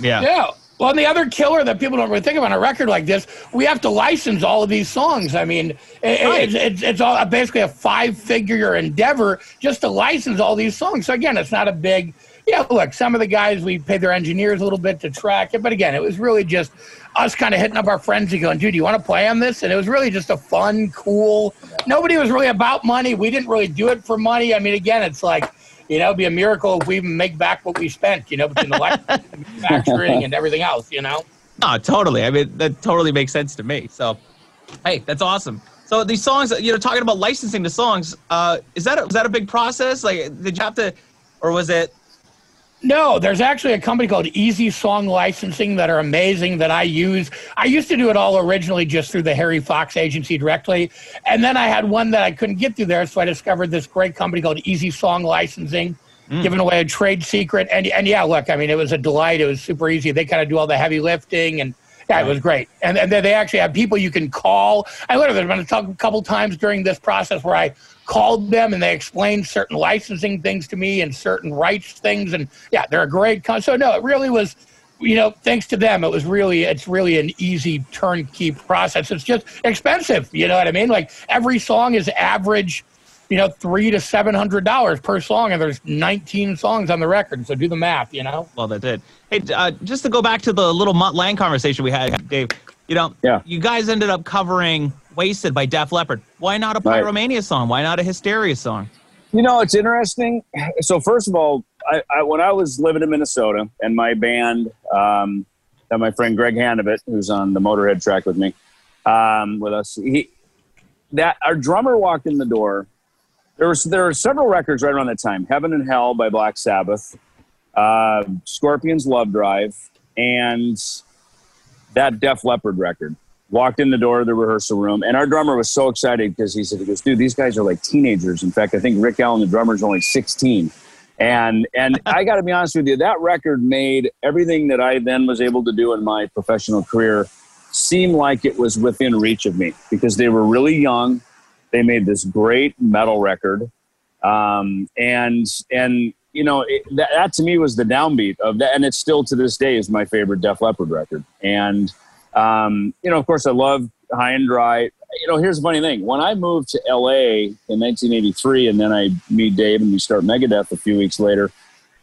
Yeah. Yeah. Well, and the other killer that people don't really think of on a record like this, we have to license all of these songs. I mean, it, Right. it's, it's, it's all uh, basically a five-figure endeavor just to license all these songs. So again, it's not a big. Yeah, look, some of the guys we paid their engineers a little bit to track it, but again, it was really just us kind of hitting up our friends and going, "Dude, do you want to play on this?" And it was really just a fun, cool. Nobody was really about money. We didn't really do it for money. I mean, again, it's like. You know, it'd be a miracle if we even make back what we spent, you know, between the manufacturing and everything else, you know? No, totally. I mean, that totally makes sense to me. So, hey, that's awesome. So these songs, you know, talking about licensing the songs, uh, is that a, was that a big process? Like, did you have to, or was it? No, there's actually a company called Easy Song Licensing that are amazing that I use. I used to do it all originally just through the Harry Fox agency directly. And then I had one that I couldn't get through there. So I discovered this great company called Easy Song Licensing, mm. giving away a trade secret. And, and yeah, look, I mean, it was a delight. It was super easy. They kind of do all the heavy lifting and yeah, it was great. And, and then they actually have people you can call. I literally, there's been a couple times during this process where I called them and they explained certain licensing things to me and certain rights things. And yeah, they're a great con- So no, it really was, you know, thanks to them, it was really, it's really an easy turnkey process. It's just expensive. You know what I mean? Like every song is average, you know, three to seven hundred dollars per song, and there's 19 songs on the record. So do the math. You know. Well, that's it. Hey, uh, just to go back to the little Mutt Lange conversation we had, Dave. You know, Yeah. you guys ended up covering "Wasted" by Def Leppard. Why not a Right. Pyromania song? Why not a Hysteria song? You know, it's interesting. So first of all, I, I when I was living in Minnesota and my band, um, and my friend Greg Handevidt, who's on the Motorhead track with me, um, with us, he that our drummer walked in the door. There was there were several records right around that time: "Heaven and Hell" by Black Sabbath, uh, Scorpions' "Love Drive," and that Def Leppard record. Walked in the door of the rehearsal room, and our drummer was so excited because he said, "He goes, dude, these guys are like teenagers. In fact, I think Rick Allen, the drummer, is only 16." And and I got to be honest with you, that record made everything that I then was able to do in my professional career seem like it was within reach of me because they were really young. They made this great metal record. Um, and and you know it, that, that to me was the downbeat of that, and it's still to this day is my favorite Def Leppard record. And um, you know, of course, I love High and Dry. You know, here's the funny thing: when I moved to LA in 1983, and then I meet Dave and we start Megadeth a few weeks later.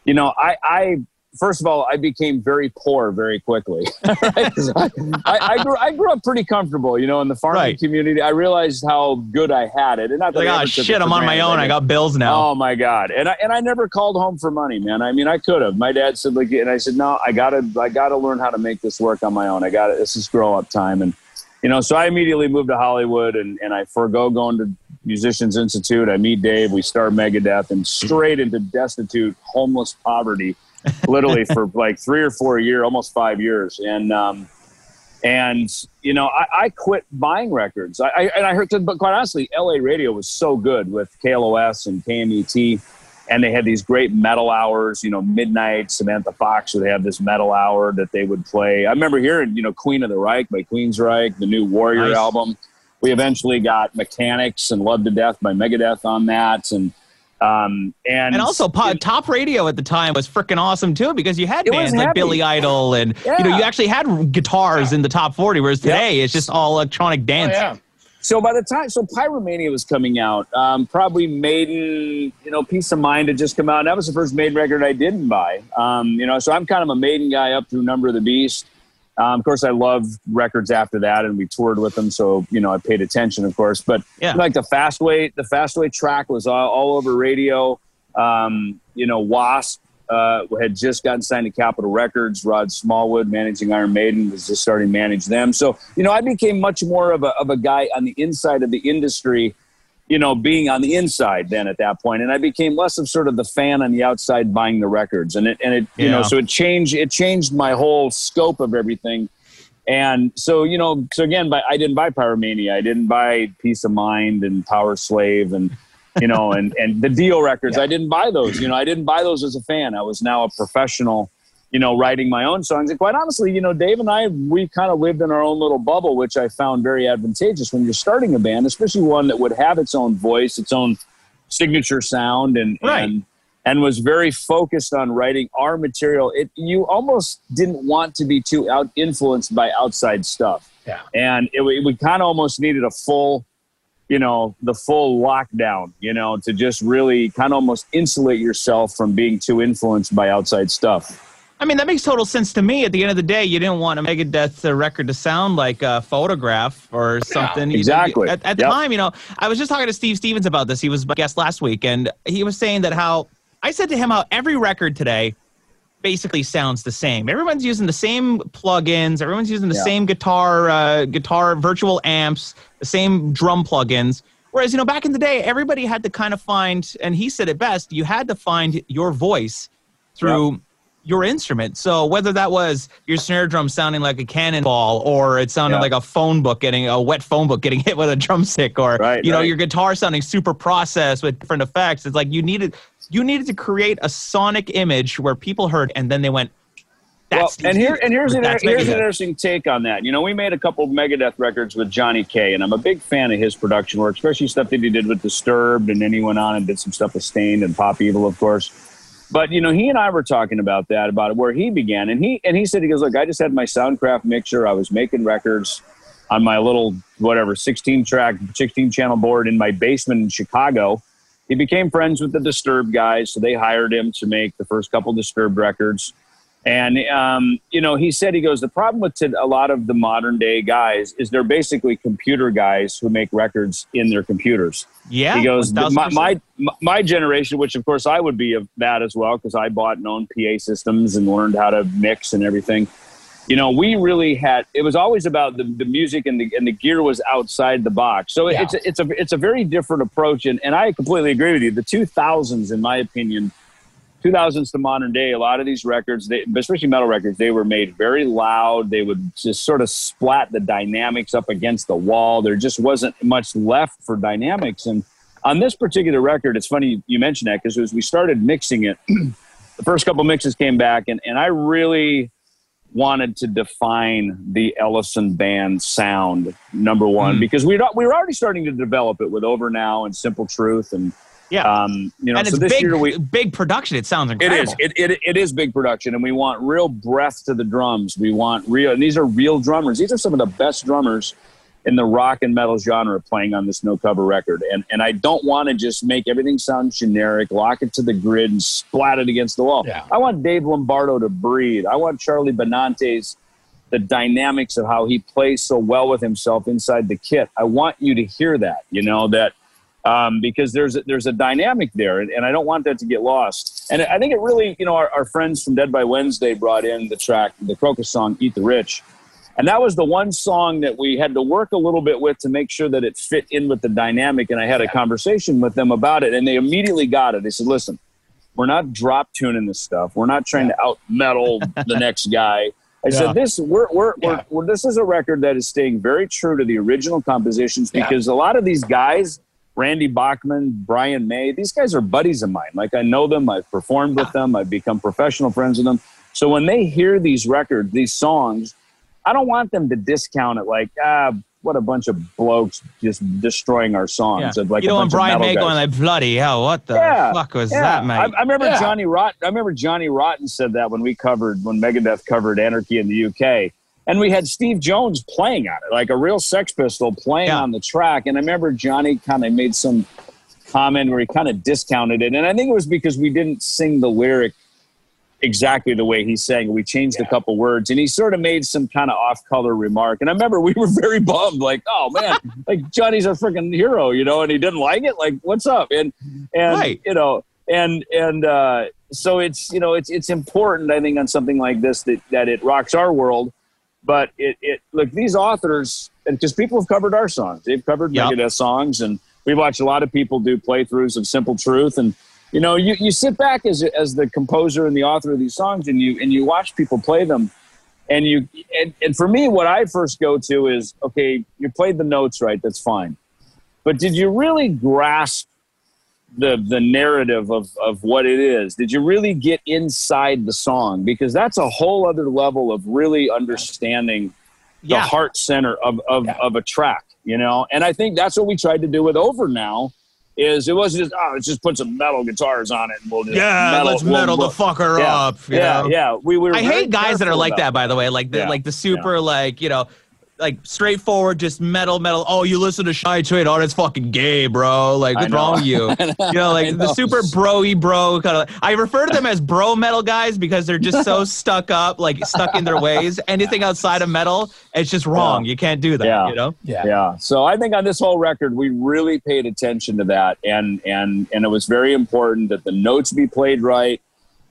You know, I, I first of all, I became very poor very quickly. I, I, grew, I grew up pretty comfortable, you know, in the farming Right. community. I realized how good I had it. And not Like, oh shit, I'm on my own. I got bills now. Oh my god! And I and I never called home for money, man. I mean, I could have. My dad said like, and I said, no, I gotta, I gotta learn how to make this work on my own. I got to This is grow up time, and you know, so I immediately moved to Hollywood, and and I forego going to Musicians Institute. I meet Dave. We start Megadeth, and straight into destitute, homeless poverty, literally for like three or four year, almost five years, and. um and you know, I, I quit buying records. I, I and I heard, but quite honestly, LA radio was so good with KLOS and KMET, and they had these great metal hours. You know, midnight Samantha Fox, where they have this metal hour that they would play. I remember hearing, you know, Queen of the Reich by Queensryche, the new Warrior Nice. album. We eventually got Mechanix and Love to Death by Megadeth on that, and um, and And also, po- top radio at the time was freaking awesome too because you had bands like. Billy Idol and you know you actually had guitars in the top 40, whereas today it's just all electronic Oh, dance. yeah. So by the time, so Pyromania was coming out, um, probably Maiden, you know, Piece of Mind had just come out. And that was the first Maiden record I didn't buy. Um, you know, so I'm kind of a Maiden guy up through Number of the Beast. Um, of course, I love records after that, and we toured with them, so you know I paid attention, of course. But Yeah. like the Fastway, the Fastway track was all, all over radio. Um, you know, Wasp uh, had just gotten signed to Capitol Records. Rod Smallwood, managing Iron Maiden, was just starting to manage them. So, you know, I became much more of a, of a guy on the inside of the industry, you know, being on the inside then at that point. And I became less of sort of the fan on the outside buying the records. And it, and it, you know, so it changed, it changed my whole scope of everything. And so, you know, so again, but I didn't buy Pyromania. I didn't buy Piece of Mind and Powerslave and, you know, and, and the Deal records. I didn't buy those. You know, I didn't buy those as a fan. I was now a professional, you know, writing my own songs. And quite honestly, you know, Dave and I, we kind of lived in our own little bubble, which I found very advantageous when you're starting a band, especially one that would have its own voice, its own signature sound, and Right. and and was very focused on writing our material. It you almost didn't want to be too out influenced by outside stuff. Yeah. And it, we- we kind of almost needed a full, you know, the full lockdown, you know, to just really kind of almost insulate yourself from being too influenced by outside stuff. I mean, that makes total sense to me. At the end of the day, you didn't want a Megadeth uh, record to sound like a photograph or something. You- exactly. at, at the Yep. time, you know, I was just talking to Steve Stevens about this. He was my guest last week, and he was saying that how I said to him how every record today basically sounds the same. Everyone's using the same plugins. Everyone's using the Yeah. same guitar, uh, guitar virtual amps, the same drum plugins. Whereas, you know, back in the day, everybody had to kind of find, and he said it best, you had to find your voice through your instrument. So whether that was your snare drum sounding like a cannonball, or it sounded Yeah. like a phone book getting a wet phone book getting hit with a drumstick, or Right, you know right. your guitar sounding super processed with different effects. It's like you needed you needed to create a sonic image where people heard, and then they went. Well, and here and here's an, that's here's an interesting take on that. You know, we made a couple of Megadeth records with Johnny K, and I'm a big fan of his production work, especially stuff that he did with Disturbed, and then he went on and did some stuff with Staind and Pop Evil, of course. But you know, he and I were talking about that, about where he began, and he and he said he goes, look, I just had my Soundcraft mixer, I was making records on my little whatever 16 track, 16 channel board in my basement in Chicago. He became friends with the Disturbed guys, so they hired him to make the first couple Disturbed records. And um, you know, he said he goes. The problem with a lot of the modern day guys is they're basically computer guys who make records in their computers. Yeah, He goes, my, my my generation, which of course I would be of that as well, because I bought and owned PA systems and learned how to mix and everything. You know, we really had. It was always about the, the music and the and the gear was outside the box. So Yeah. it's a, it's a it's a very different approach, and and I completely agree with you. The two thousands, in my opinion, 2000s to modern day, a lot of these records, they, especially metal records, they were made very loud. They would just sort of splat the dynamics up against the wall. There just wasn't much left for dynamics. And on this particular record, it's funny you mentioned that because as we started mixing it, the first couple mixes came back, and, and I really wanted to define the Ellefson band sound, number one, Hmm. because we we were already starting to develop it with Over Now and Simple Truth and Yeah. Um, you know, and so it's this big, year we big production. It sounds incredible. is. It, it, it is big production, and we want real breath to the drums. We want real, and these are real drummers. These are some of the best drummers in the rock and metal genre playing on this no cover record. And and I don't want to just make everything sound generic, lock it to the grid, and splat it against the wall. Yeah. I want Dave Lombardo to breathe. I want Charlie Benante's the dynamics of how he plays so well with himself inside the kit. I want you to hear that. You know that um, because there's a, there's a dynamic there, and, and I don't want that to get lost. And I think it really, you know, our, our friends from Dead by Wednesday brought in the track, the Krokus song "Eat the Rich," and that was the one song that we had to work a little bit with to make sure that it fit in with the dynamic. And I had a conversation with them about it, and they immediately got it. They said, "Listen, we're not drop tuning this stuff. We're not trying to out metal the next guy." I Yeah. said, "This we're, we're, Yeah. we're, this is a record that is staying very true to the original compositions Yeah. because a lot of these guys." Randy Bachman, Brian May, these guys are buddies of mine. Like I know them, I've performed with them, I've become professional friends with them. So when they hear these records, these songs, I don't want them to discount it like, ah, what a bunch of blokes just destroying our songs. Yeah. Of like you know, when Brian May going like, bloody hell, what the Yeah, fuck was Yeah. that, mate? I, I remember. Johnny Rotten. I remember Johnny Rotten said that when we covered when Megadeth covered Anarchy in the UK, and we had Steve Jones playing on it, like a real Sex Pistol playing Yeah. on the track. And I remember Johnny kind of made some comment where he kind of discounted it, and I think it was because we didn't sing the lyric exactly the way he sang. We changed a couple words, and he sort of made some kind of off-color remark. And I remember we were very bummed, like, "Oh man, like Johnny's a freaking hero," you know, and he didn't like it. Like, what's up? And and Right. you know, and and uh, so it's you know it's it's important I think on something like this that that it rocks our world. But it, it look these authors and because people have covered our songs, they've covered Yep. Megadeth songs, and we watch a lot of people do playthroughs of Simple Truth, and you know you, you sit back as as the composer and the author of these songs, and you and you watch people play them, and you and, and for me, what I first go to is okay, you played the notes right, that's fine, but did you really grasp the the narrative of of what it is did you really get inside the song because that's a whole other level of really understanding the Yeah. heart center of of, Yeah. of a track you know and i think that's what we tried to do with over now is it wasn't just oh let's just put some metal guitars on it and we'll just yeah, let's we'll- metal we'll- the fucker yeah, up. you yeah know? yeah we were I hate guys that are like about that, by the way. Like the like the super like you know, like straightforward, just metal, metal. Oh, you listen to Shy Trade? Oh, it's fucking gay, bro. Like what's wrong with you? You know, like I the super broy bro kind of. I refer to them as bro metal guys because they're just so stuck up, like stuck in their ways. Anything outside of metal, it's just wrong. You can't do that. Yeah. You know. Yeah. yeah so i think on this whole record we really paid attention to that and and and it was very important that the notes be played right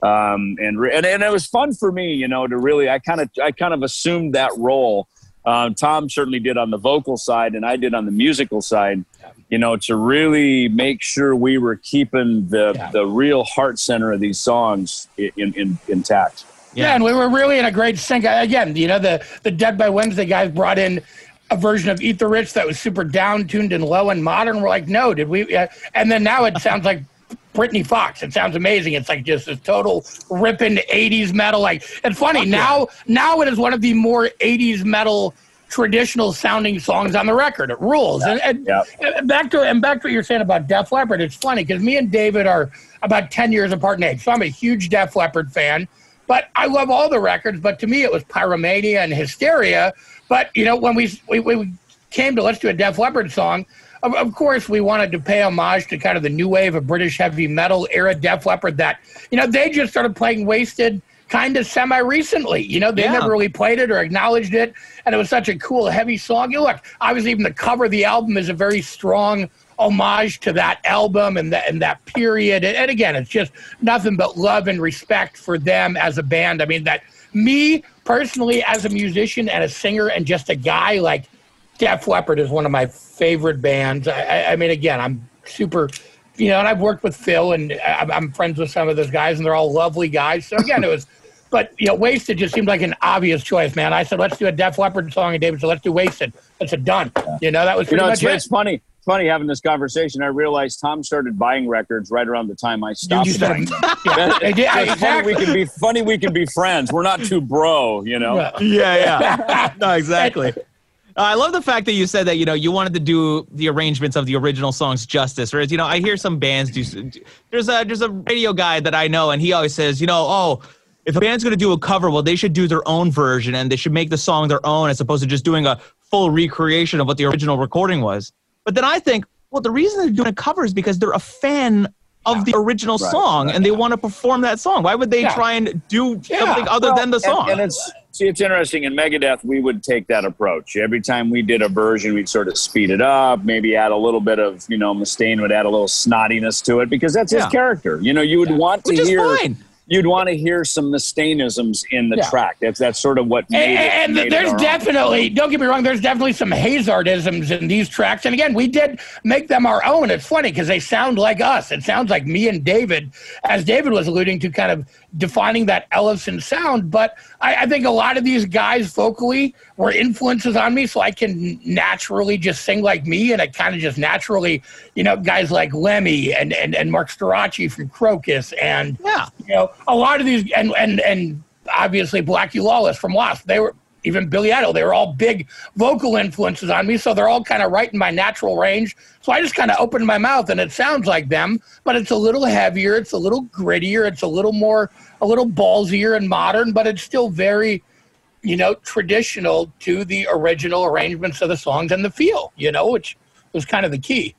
um and re- and, and it was fun for me you know to really i kind of i kind of assumed that role um, Thom certainly did on the vocal side and i did on the musical side you know to really make sure we were keeping the Yeah. the real heart center of these songs in, in, in intact Yeah. and we were really in a great sync. Again, you know, the the Dead by Wednesday guys brought in a version of Eat the Rich that was super down tuned and low and modern. We're like, no, did we? Uh, and then now it sounds like Britny Fox. It sounds amazing. It's like just this total ripping '80s metal. Like it's funny now. Now it is one of the more '80s metal traditional sounding songs on the record. It rules. And, and, Yeah. and back to and back to what you're saying about Def Leppard. It's funny because me and David are about ten years apart in age, so I'm a huge Def Leppard fan. But I love all the records. But to me, it was Pyromania and Hysteria. But you know, when we we, we came to let's do a Def Leppard song, of, of course we wanted to pay homage to kind of the new wave of British heavy metal era Def Leppard. That you know they just started playing Wasted kind of semi recently. You know, they Yeah. never really played it or acknowledged it, and it was such a cool heavy song. You look, I was even the cover of the album is a very strong homage to that album and that and that period. And, and again, it's just nothing but love and respect for them as a band. I mean, that me personally as a musician and a singer and just a guy like Def Leppard is one of my favorite bands. I, I, I mean, again, I'm super, you know, and I've worked with Phil and I, I'm friends with some of those guys, and they're all lovely guys. So again, it was, but you know, Wasted just seemed like an obvious choice, man. I said, let's do a Def Leppard song, and David said, let's do Wasted. That's a done. You know, that was You know, much it's, it. it's funny. It's funny having this conversation. I realized Thom started buying records right around the time I stopped You buying started- them. yeah, I did- I- It's funny we can be funny. We can be friends. We're not too bro, you know. Yeah. Yeah, yeah. no, exactly. Uh, I love the fact that you said that you know you wanted to do the arrangements of the original songs justice. Whereas you know I hear some bands do. There's a there's a radio guy that I know, and he always says, you know, oh, if a band's gonna do a cover, well, they should do their own version, and they should make the song their own, as opposed to just doing a full recreation of what the original recording was. But then I think, well, the reason they're doing a cover is because they're a fan of the original Right, song right. and they want to perform that song. Why would they Yeah. try and do Yeah, something other Well, than the and- song? And, it's see, it's interesting. In Megadeth, we would take that approach. Every time we did a version, we'd sort of speed it up, maybe add a little bit of, you know, Mustaine would add a little snottiness to it because that's his character. You know, you would want to Which is hear. fine. You'd want to hear some Mustaineisms in the Yeah. track. That's that's sort of what made And, it. and made it there's own. definitely, don't get me wrong, there's definitely some Hazardisms in these tracks. And again, we did make them our own. It's funny because they sound like us. It sounds like me and David, as David was alluding to, kind of defining that Ellefson sound. But I, I think a lot of these guys vocally were influences on me, so I can naturally just sing like me. And I kind of just naturally, you know, guys like Lemmy and, and, and Marc Storace from Krokus and Yeah. you know, a lot of these, and and and obviously Blackie Lawless from Lost, they were even Billy Idol, they were all big vocal influences on me, so they're all kind of right in my natural range. So I just kind of opened my mouth, and it sounds like them, but it's a little heavier, it's a little grittier, it's a little more, a little ballsier and modern, but it's still very, you know, traditional to the original arrangements of the songs and the feel, you know, which was kind of the key.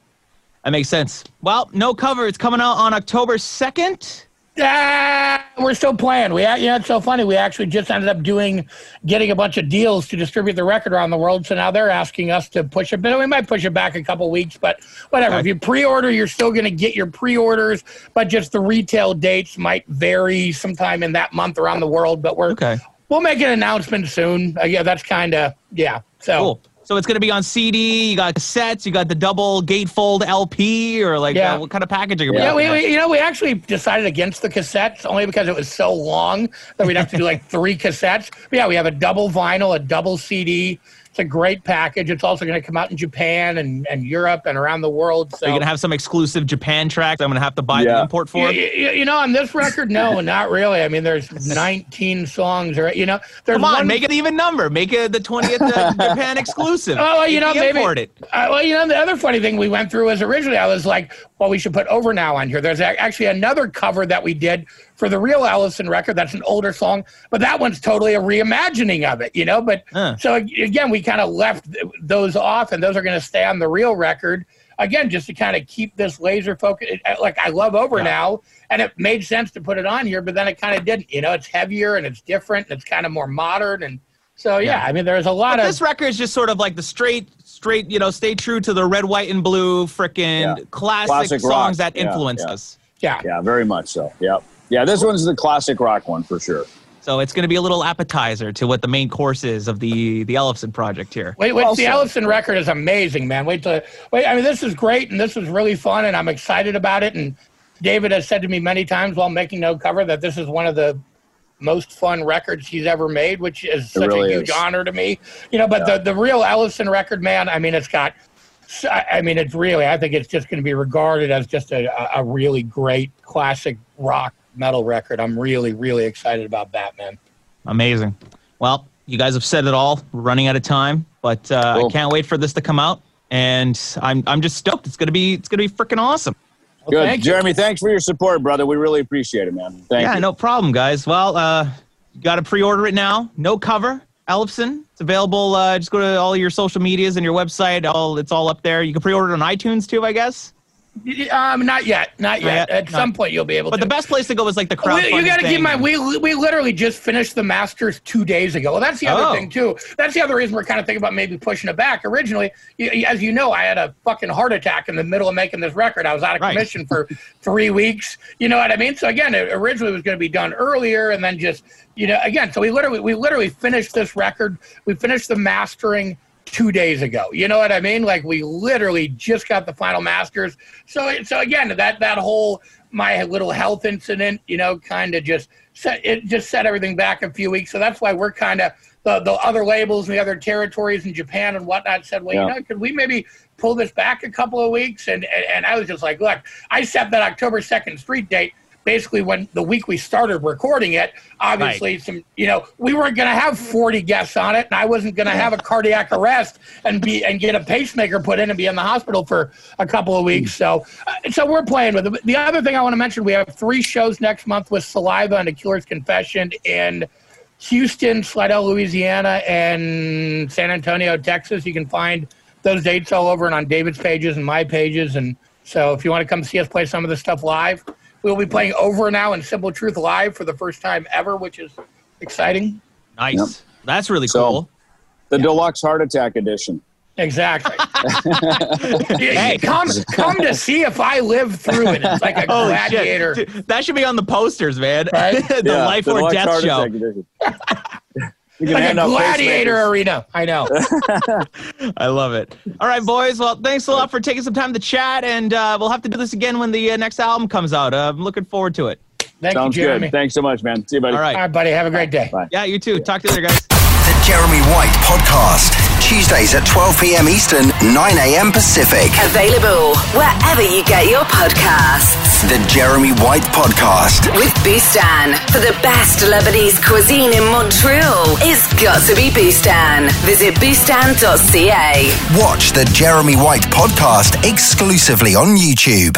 That makes sense. Well, no cover. It's coming out on October 2nd. Ah, we're still playing. We, you know, it's so funny. We actually just ended up doing, getting a bunch of deals to distribute the record around the world. So now they're asking us to push it, but we might push it back a couple weeks. But whatever. Okay. If you pre-order, you're still going to get your pre-orders, but just the retail dates might vary sometime in that month around the world. But we're Okay. we'll make an announcement soon. Uh, yeah, that's kind of yeah. So Cool. So it's going to be on CD. You got cassettes. You got the double gatefold LP, or like Yeah. uh, what kind of packaging? Are we Yeah, we, we you know we actually decided against the cassettes only because it was so long that we'd have to do like three cassettes. But yeah, we have a double vinyl, a double CD. It's a great package. It's also going to come out in Japan and, and Europe and around the world. So Are you going to have some exclusive Japan tracks I'm going to have to buy the import for? you, you- you know, on this record, no, not really. I mean, there's 19 songs, or you know, there's Come on, one, make it even number. Make it the 20th uh, Japan exclusive. Oh, well, you know, maybe. import it. Uh, well, you know, the other funny thing we went through was originally I was like, well, we should put Over Now on here. There's a- actually another cover that we did for the real Ellefson record. That's an older song, but that one's totally a reimagining of it, you know. But Huh. so again, we kind of left those off, and those are going to stay on the real record. Again, just to kind of keep this laser focus. Like I love Over Now, and it made sense to put it on here, but then it kind of didn't. You know, it's heavier and it's different, and it's kind of more modern, and so yeah. Yeah. I mean, there's a lot But of this record is just sort of like the straight, straight, you know, stay true to the red, white, and blue frickin' Yeah. classic, Classic songs rock. that Yeah, influenced yeah. us. yeah. Yeah, very much so. Yep. Yeah, this one's the classic rock one for sure. So it's going to be a little appetizer to what the main course is of the the Ellefson project here. Wait, wait, Well the said. Ellefson record is amazing, man. Wait till wait. I mean, this is great, and this is really fun, and I'm excited about it. And David has said to me many times while making no cover that this is one of the most fun records he's ever made, which is such really a huge is. honor to me. You know, but the the real Ellefson record, man. I mean, it's got. I I mean, it's really. I think it's just going to be regarded as just a, a- a really great classic rock metal record. I'm really, really excited about Batman. Amazing. Well, you guys have said it all. We're running out of time, but uh, I can't wait for this to come out. And I'm I'm just stoked. It's gonna be it's gonna be freaking awesome. Good. thank you. Jeremy, thanks for your support, brother. We really appreciate it, man. Thank yeah, you. no problem, guys. Well, uh, you got to pre-order it now. No cover. Ellefson. It's available. Uh, just go to all your social medias and your website. All it's all up there. You can pre-order it on iTunes too, I guess. Um, not yet, not yet. yet? At Not- some point, you'll be able to. But to. the best place to go is like the. We, you got to keep in mind, we we literally just finished the Masters two days ago. Well, that's the other Oh. thing too. That's the other reason we're kind of thinking about maybe pushing it back. Originally, as you know, I had a fucking heart attack in the middle of making this record. I was out of Right. commission for three weeks. You know what I mean? So again, it originally was going to be done earlier, and then just you know again. So we literally we literally finished this record. We finished the mastering two days ago. You know what I mean? Like we literally just got the final masters. So so again, that that whole my little health incident, you know, kind of just set it just set everything back a few weeks. So that's why we're kind of the the other labels and the other territories in Japan and whatnot said, well, Yeah. you know, could we maybe pull this back a couple of weeks? And, and and I was just like, look, I set that October second street date basically when the week we started recording it, obviously some, you know, we weren't going to have 40 guests on it, and I wasn't going to have a cardiac arrest and be and get a pacemaker put in and be in the hospital for a couple of weeks. So, uh, so we're playing with it. The other thing I want to mention, we have three shows next month with Saliva and A Killer's Confession in Houston, Slidell, Louisiana, and San Antonio, Texas. You can find those dates all over and on David's pages and my pages. And so if you want to come see us play some of this stuff live, we'll be playing over now in Simple Truth live for the first time ever, which is exciting. Nice. Yep. That's really So- cool. The deluxe heart attack edition. Exactly. hey, come, come to see if I live through it. It's like a Holy gladiator. shit. Dude, that should be on the posters, man. Right? the Yeah, life the or death show. Like a gladiator arena. I know. I love it. All right, boys. Well, thanks a lot for taking some time to chat, and uh, we'll have to do this again when the uh, next album comes out. Uh, I'm looking forward to it. Thank Sounds you, Jeremy. good. Thanks so much, man. See you, buddy. All right. All right, buddy. Have a great day. Bye. Yeah, you too. Talk to you later, guys. The Jeremy White Podcast. Tuesdays at 12 p.m. Eastern, 9 a.m. Pacific. Available wherever you get your podcasts. The Jeremy White Podcast. With Bustan. For the best Lebanese cuisine in Montreal, it's got to be Bustan. Visit bustan.ca. Watch the Jeremy White Podcast exclusively on YouTube.